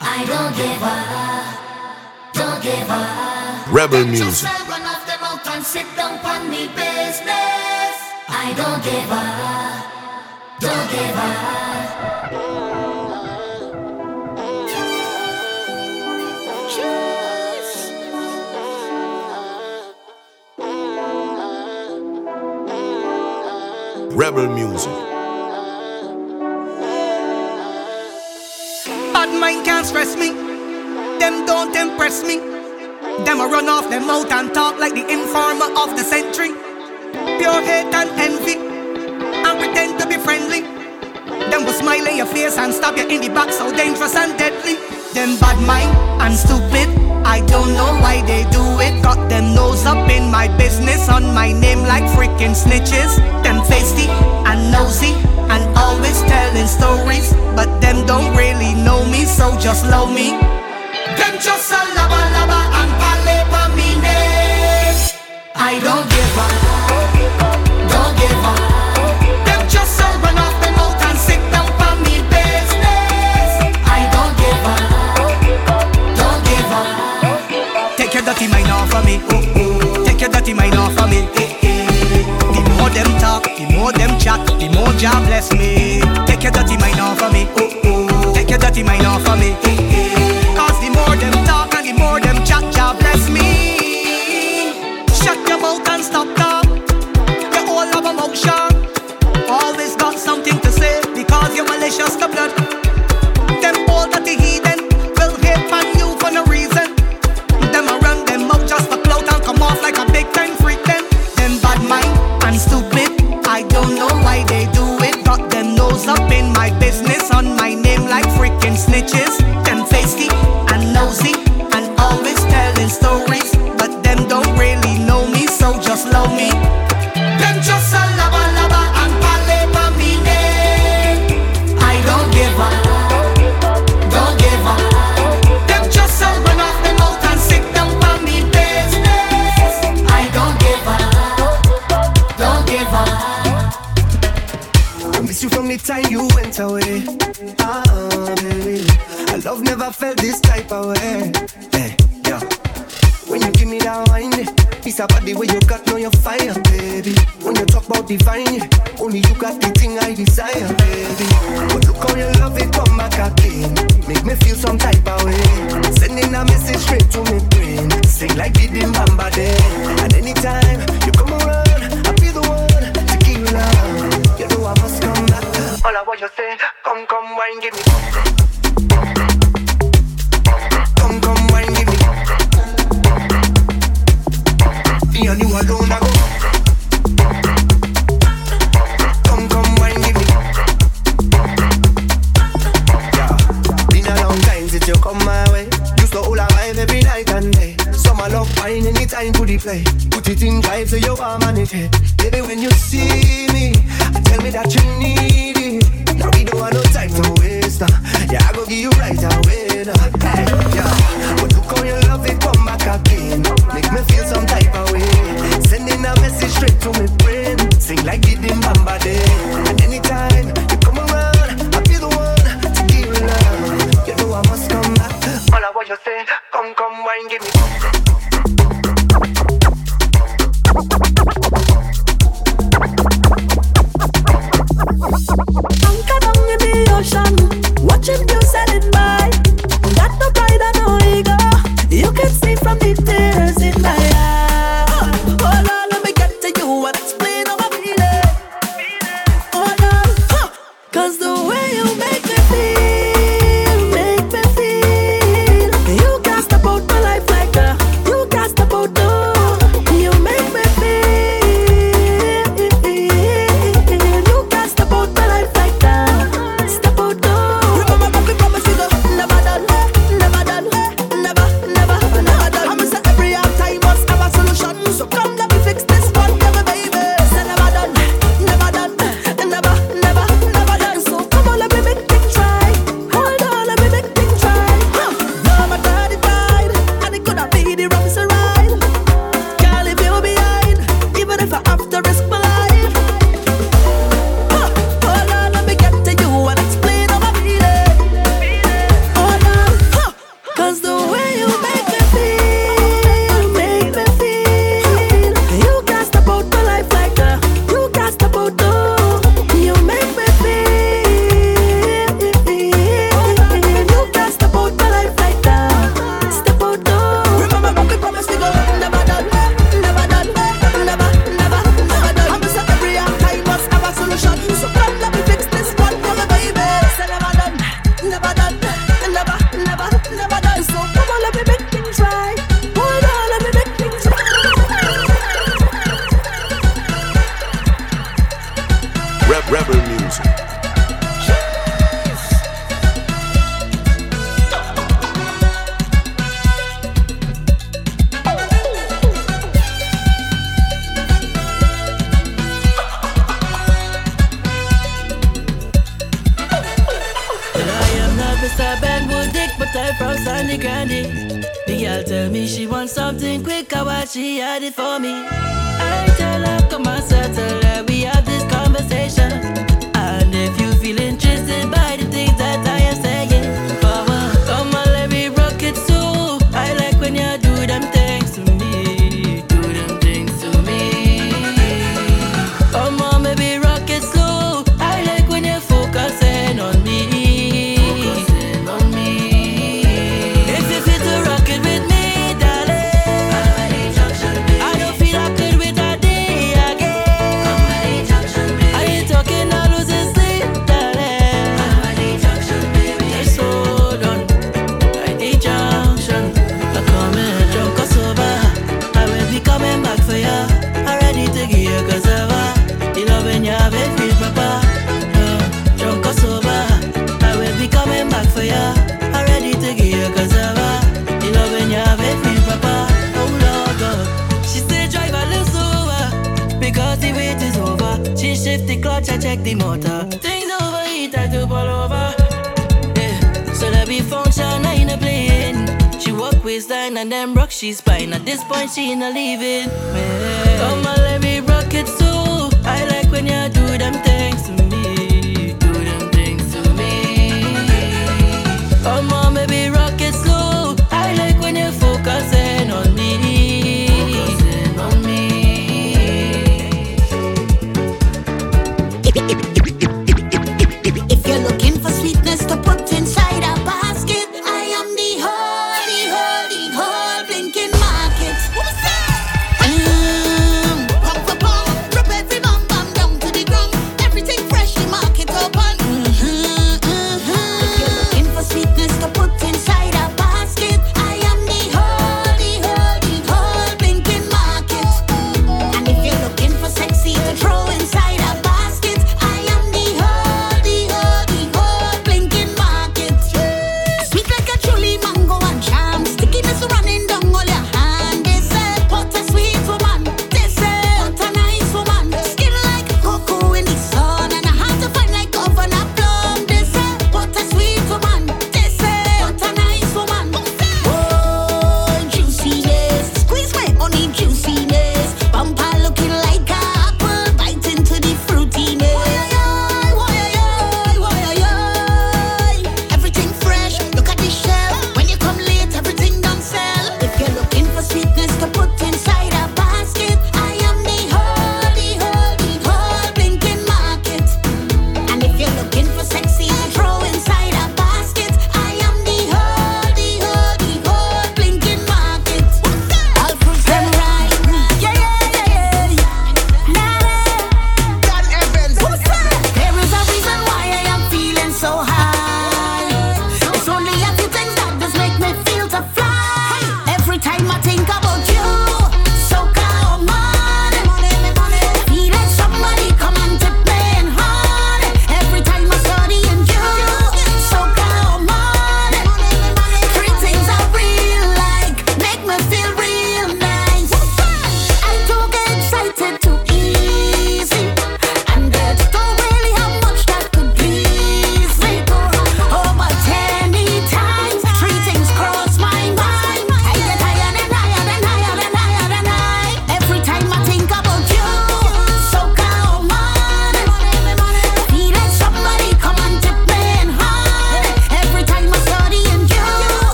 I don't give up, don't give up. Rebel Muzik. Just run off sit down me business. I don't give don't give Rebel Muzik. Bad mind can't stress me. Them don't impress me. Them a run off them mouth and talk like the informer of the century. Pure hate and envy, and pretend to be friendly. Them will smile in your face and stab you in the back, so dangerous and deadly. Them bad mind and stupid. I don't know why they do it. Got them nose up in my business, on my name like freaking snitches. Them feisty and nosy and always telling stories, but them don't really know me, so just love me. Them just a laba laba and palapa me name. I don't give up. dirty mind off of me. The more them talk, the more them chat, the more Jah bless me. Take your dirty mind off of me.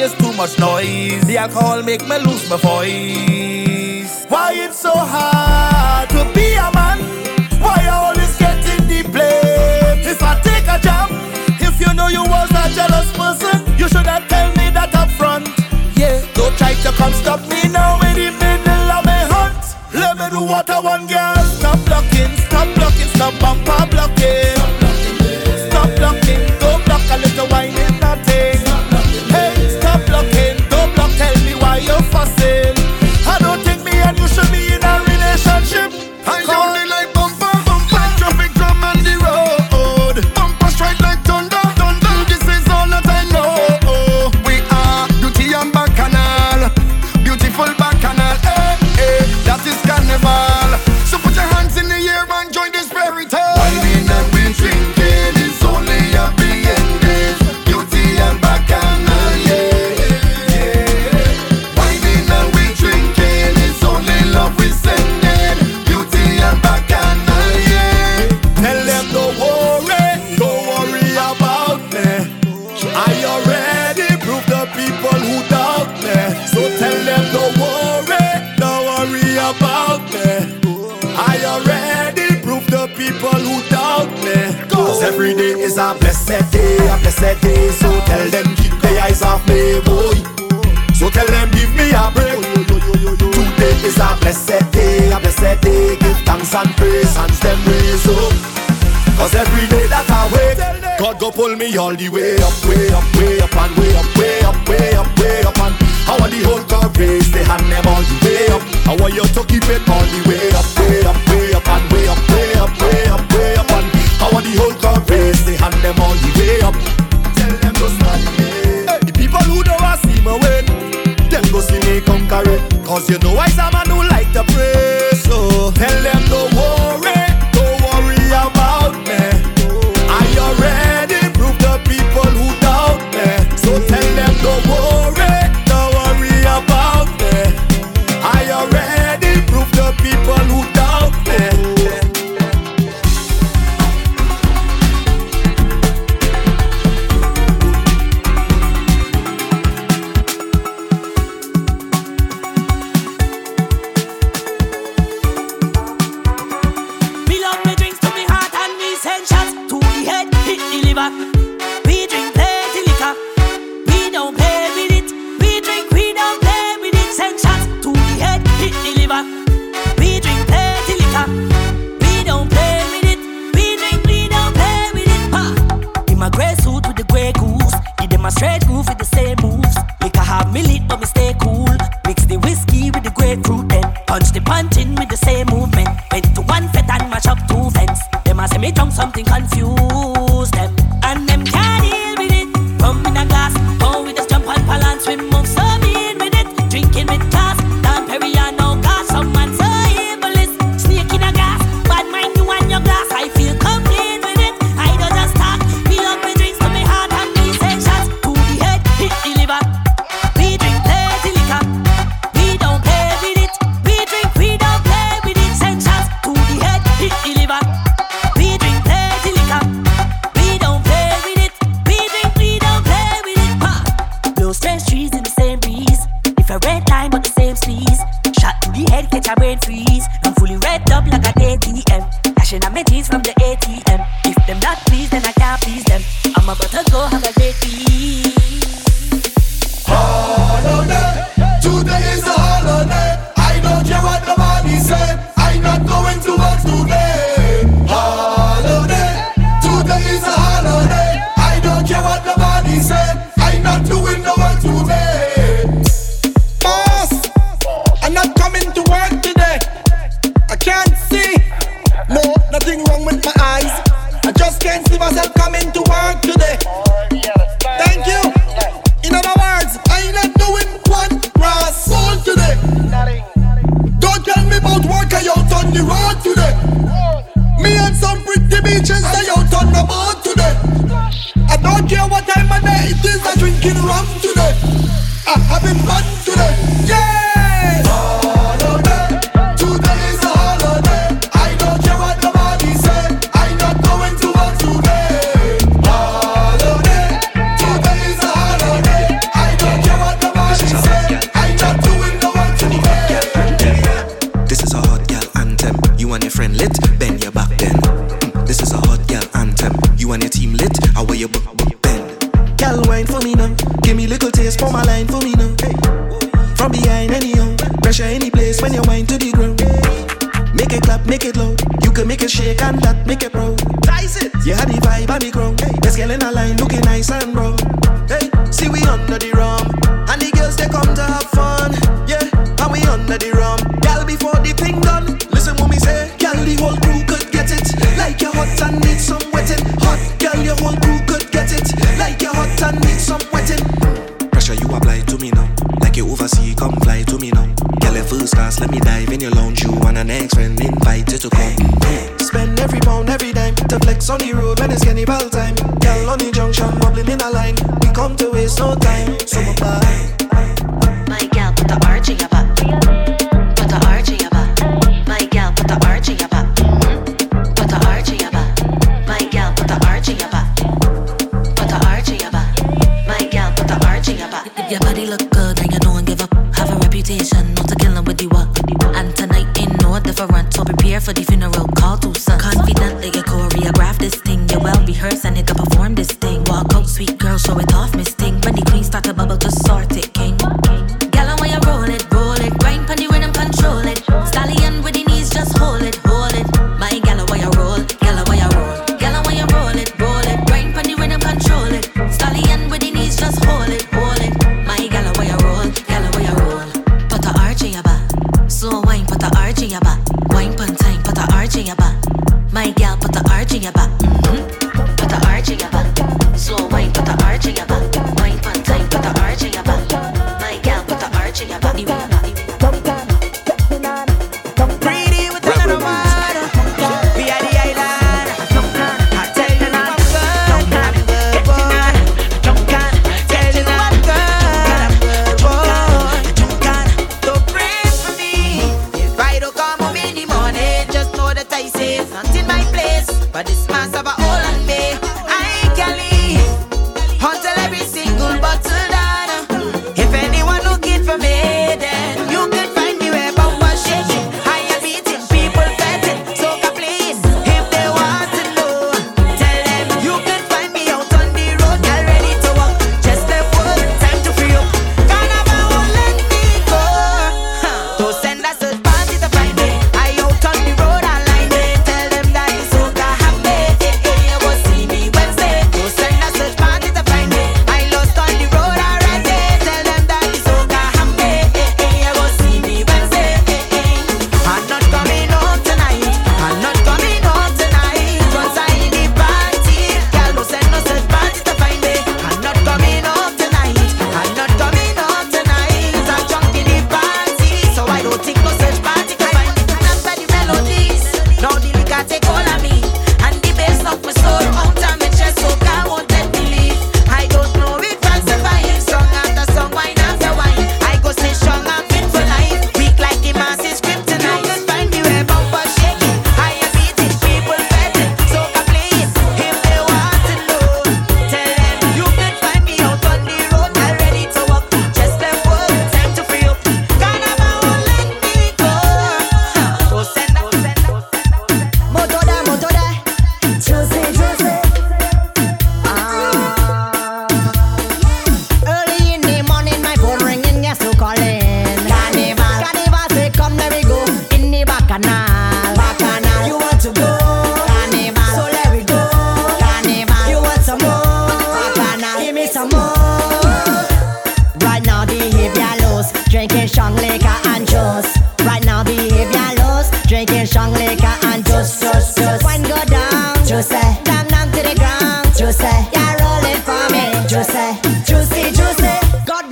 here's too much noise. The alcohol make me lose my voice.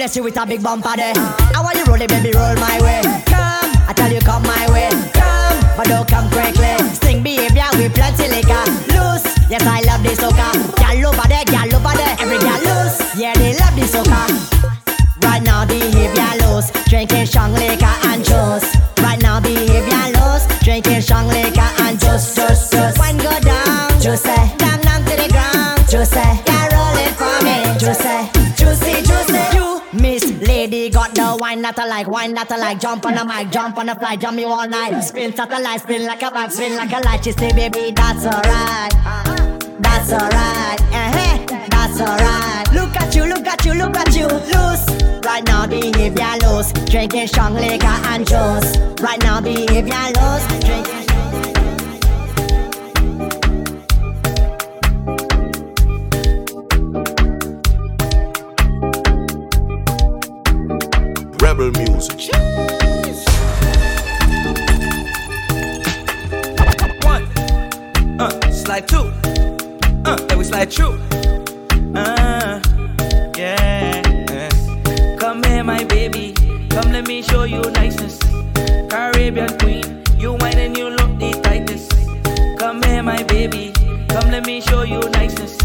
bless you with a big bumper there. I want you roll it, baby, roll my way. Come, I tell you, come my way. Come, but don't come quickly. Sting behavior, we plenty liquor. Loose, yes, I love this soca. Gal over there, gal over there. Every gal loose, yeah, they love this soca. Right now, behavior loose. Drinking strong liquor and juice. Right now, behavior loose. Drinking strong liquor. wine not like, wine not like. Jump on the mic, jump on the fly, jump me all night. Spin satellite, spin like a vibe, spin like a light. She say, baby, that's alright, that's alright, eh? Uh-huh. That's alright. Look at you, look at you, look at you, loose. Right now behavior loose, drinking strong liquor and juice. Right now behavior loose, drinking. Music. One, uh, slide two, uh, then we slide two. Uh, yeah. Come here, my baby. Come, let me show you niceness. Caribbean queen, you whine and you look the tightest. Come here, my baby. Come, let me show you niceness.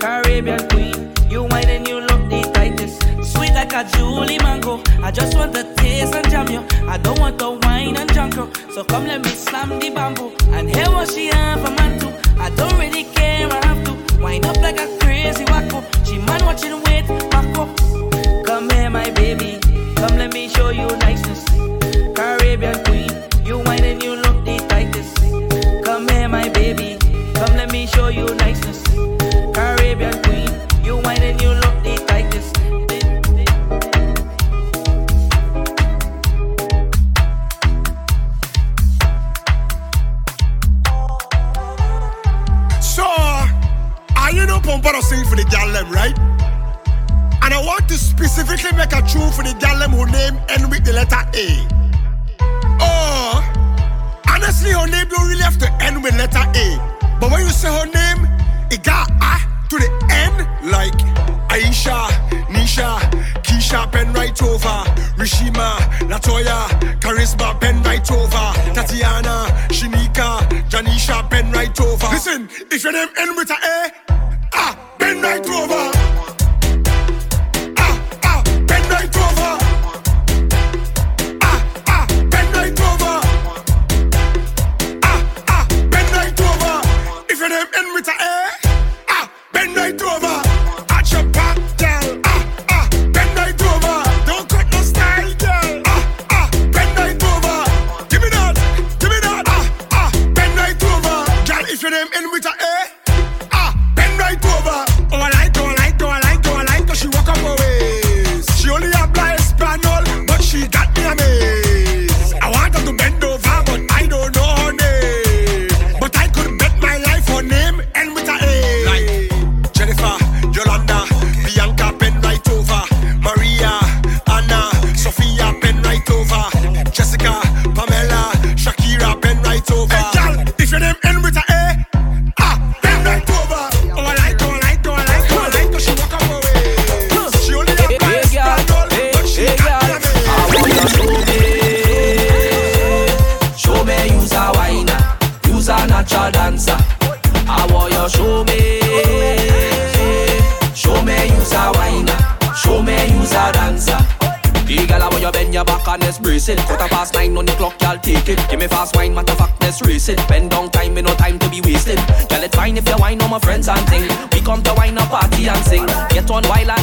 Caribbean queen, you whine and you look like a Julie mango. I just want the taste and jam you. I don't want the wine and junk you. So come, let me slam the bamboo. And hear what she have a man too. I don't really care, I have to. Wind up like a crazy wacko. She man watching back up. Come here, my baby. Come, let me show you niceness. Caribbean queen, you whine and you look the tightest. Come here, my baby. Come, let me show you niceness. Caribbean queen, you whine and you look you know sing for the gal them, right? And I want to specifically make a tune for the gal them who name end with the letter A. Oh, honestly, her name don't really have to end with letter A. But when you say her name, it got A to the end, like Aisha, Nisha, Keisha, pen right over, Rishima, Latoya, Charisma, pen right over, Tatiana, Shinika, Janisha, pen right over. Listen, if your name end with a A, ah, pen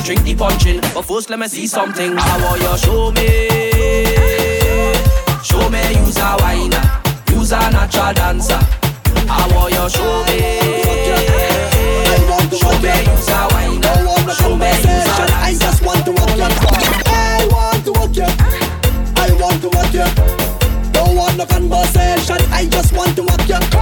drink the punching. But first, let me see something. I want you show me. Show me use a whiner, use a natural dancer. I want you show me. Show me use a whiner, show me use a I dancer. just want to walk you. I want to walk you. I want to walk you. Don't want no conversation. I just want to walk you.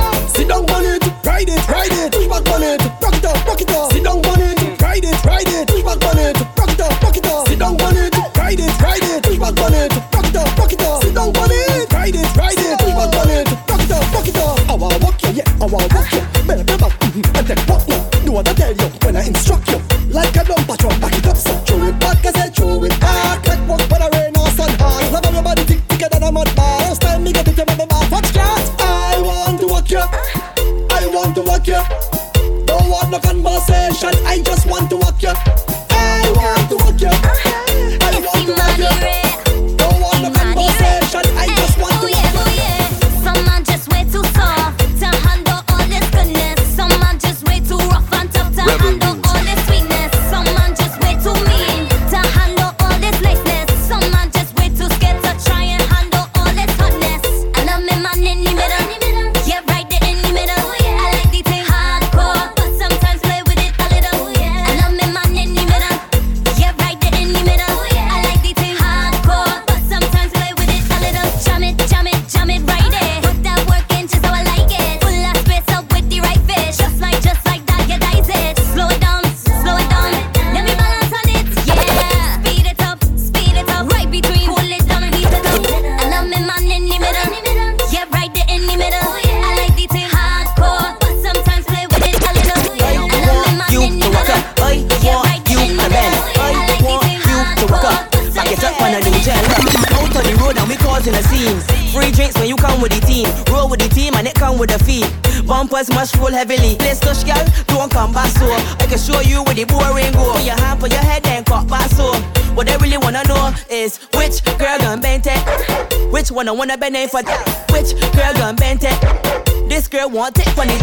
Team. Roll with the team and it come with the fee. Bumpers must roll heavily. Let's touch, girl, don't come back so. I can show you where the boring go. Put your hand, put your head, then cut back so. What they really wanna know is which girl gon' bend it? Which one I wanna bend it for? That? Which girl gon' bend it? This girl want it funny.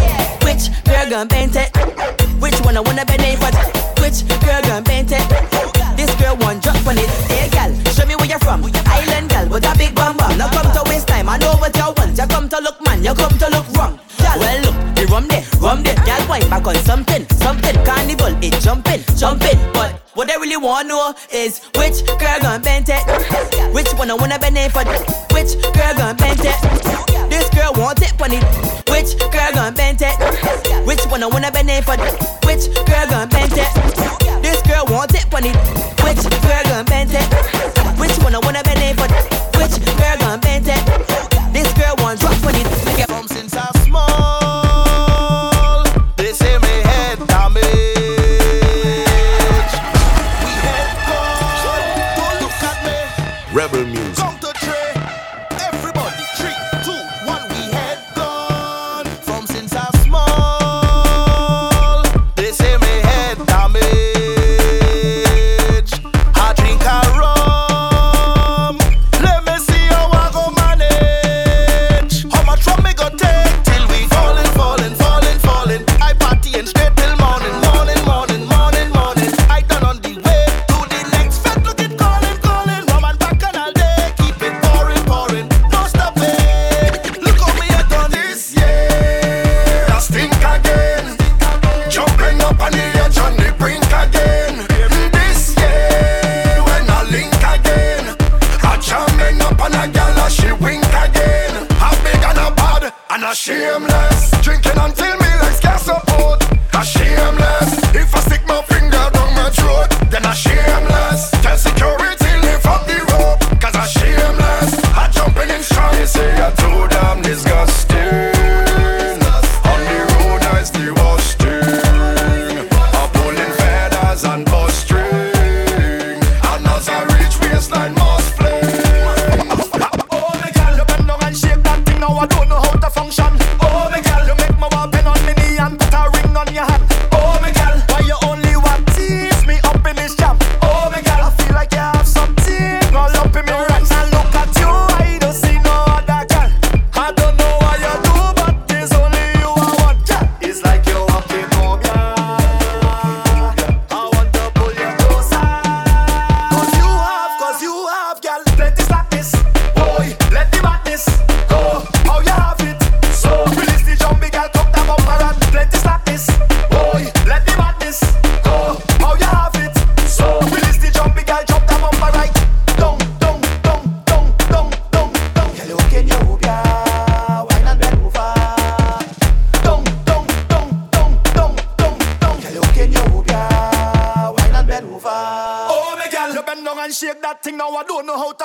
Which girl gon' bend it? Which one I wanna bend it for? That? Which girl gon' bend it? This girl want drop on it. Hey gal, show me where you're from. Island gal with a big bum bum. Now come to waste time. I know what you want. You come to look man. You come to look wrong. Gal, well look, the rum there, rum there. Gal, wine back on something, something. Carnival, it jumping, jumping. But what I really wanna know is which girl gon' bend it? Which one I wanna bend it for? Which girl gon' bend it? This girl want it funny. Which girl gon' bend it? Which one I wanna bend it for? Which girl gon' bend it? This girl want it funny. Which girl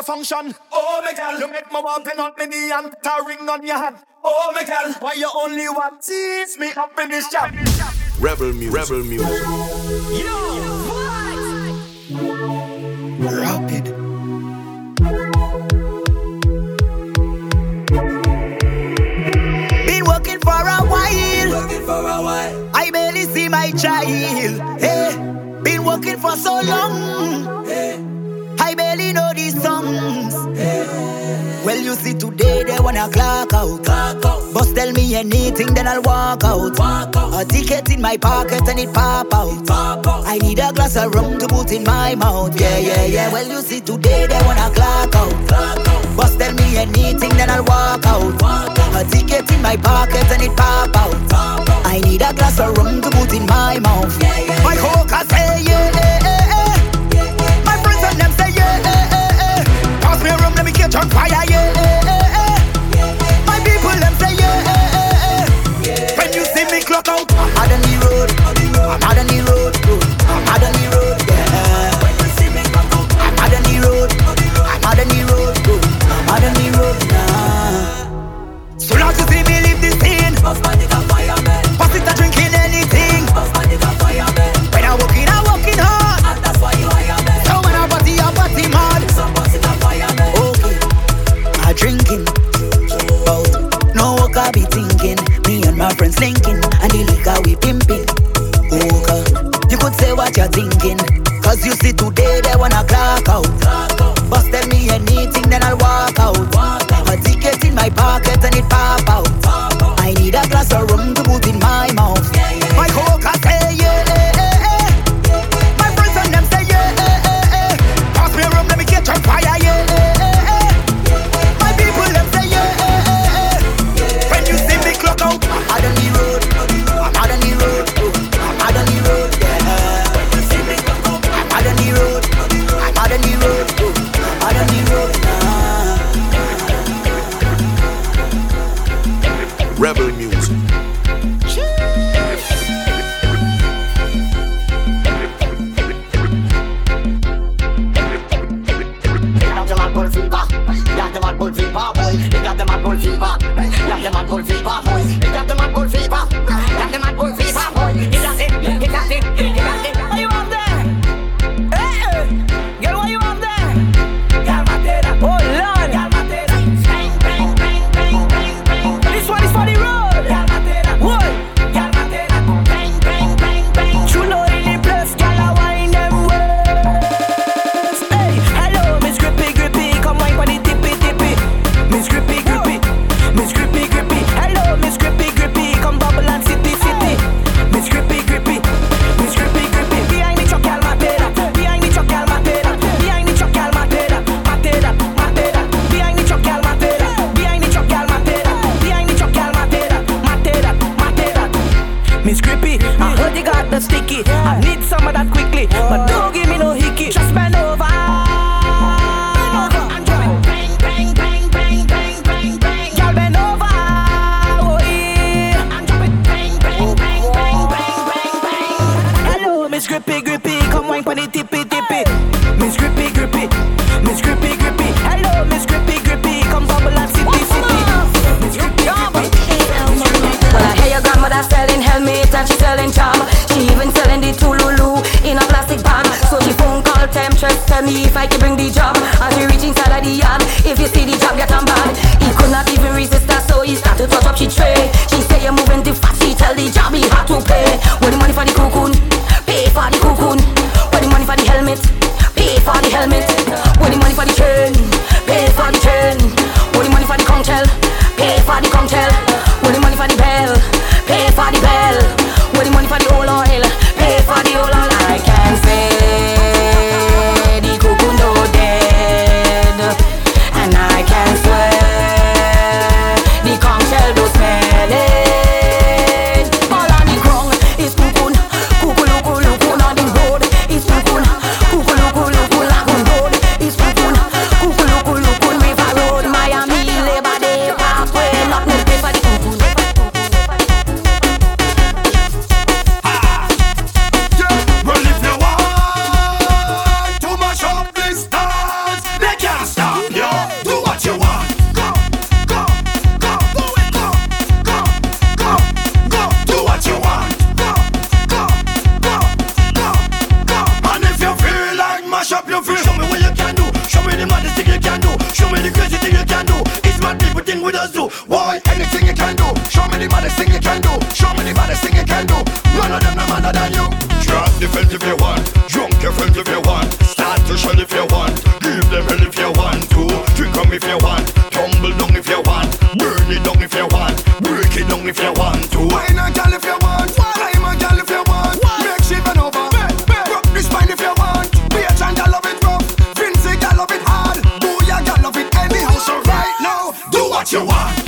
function. Oh, my girl, you make my walk pen on me knee and put a ring on your hand. Oh, my girl, why you only want tease me up in this jam? Rebel Muzik. Rebel Muzik. Yo, what? Rapid. Been working for a while. Working for a while. I barely see my child. Hey, been working for so long. Hey, I barely know these songs. Well, you see today they wanna clock out. Boss tell me anything, then I'll walk out. A ticket in my pocket and it pop out. I need a glass of rum to put in my mouth. Yeah, yeah, yeah. Well, you see today they wanna clock out. Boss tell me anything, then I'll walk out. A ticket in my pocket and it pop out. I need a glass of rum to put in my mouth. My coca say yeah. Me a let me catch on fire. Yeah, do what you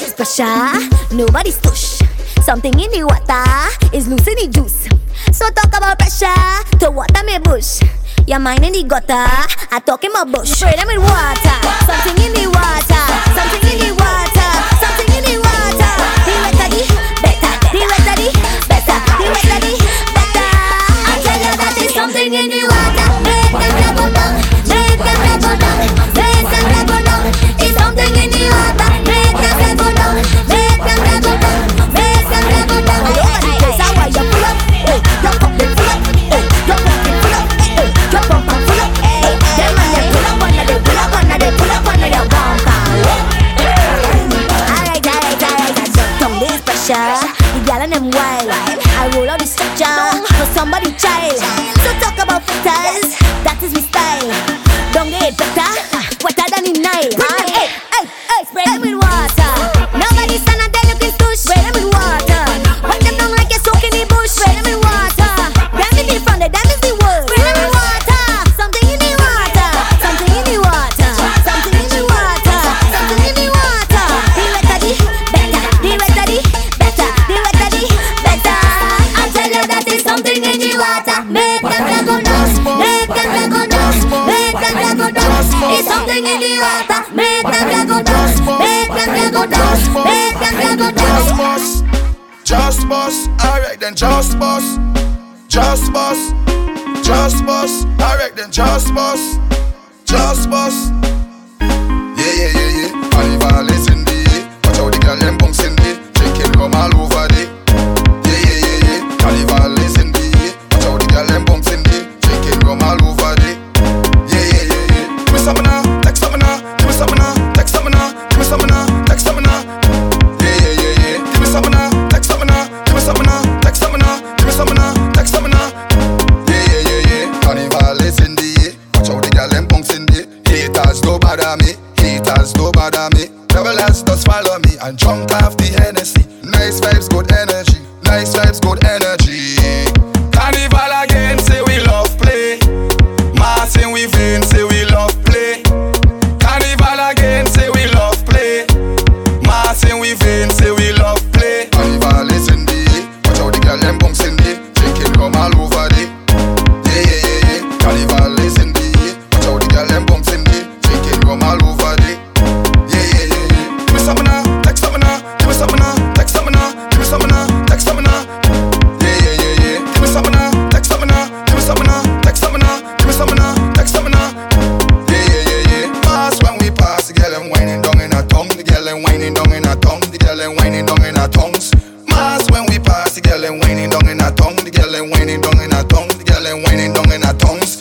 It's pressure, nobody's tush. Something in the water is losing the juice. So talk about pressure to water me bush. Your mind in the gutter, I talk in my bush. Spray them with water, something in the water. boss, alright then just boss, just boss, just boss, alright then just boss, just boss. Yeah, yeah, yeah, yeah. I tongue. The girl them whining down in her tongues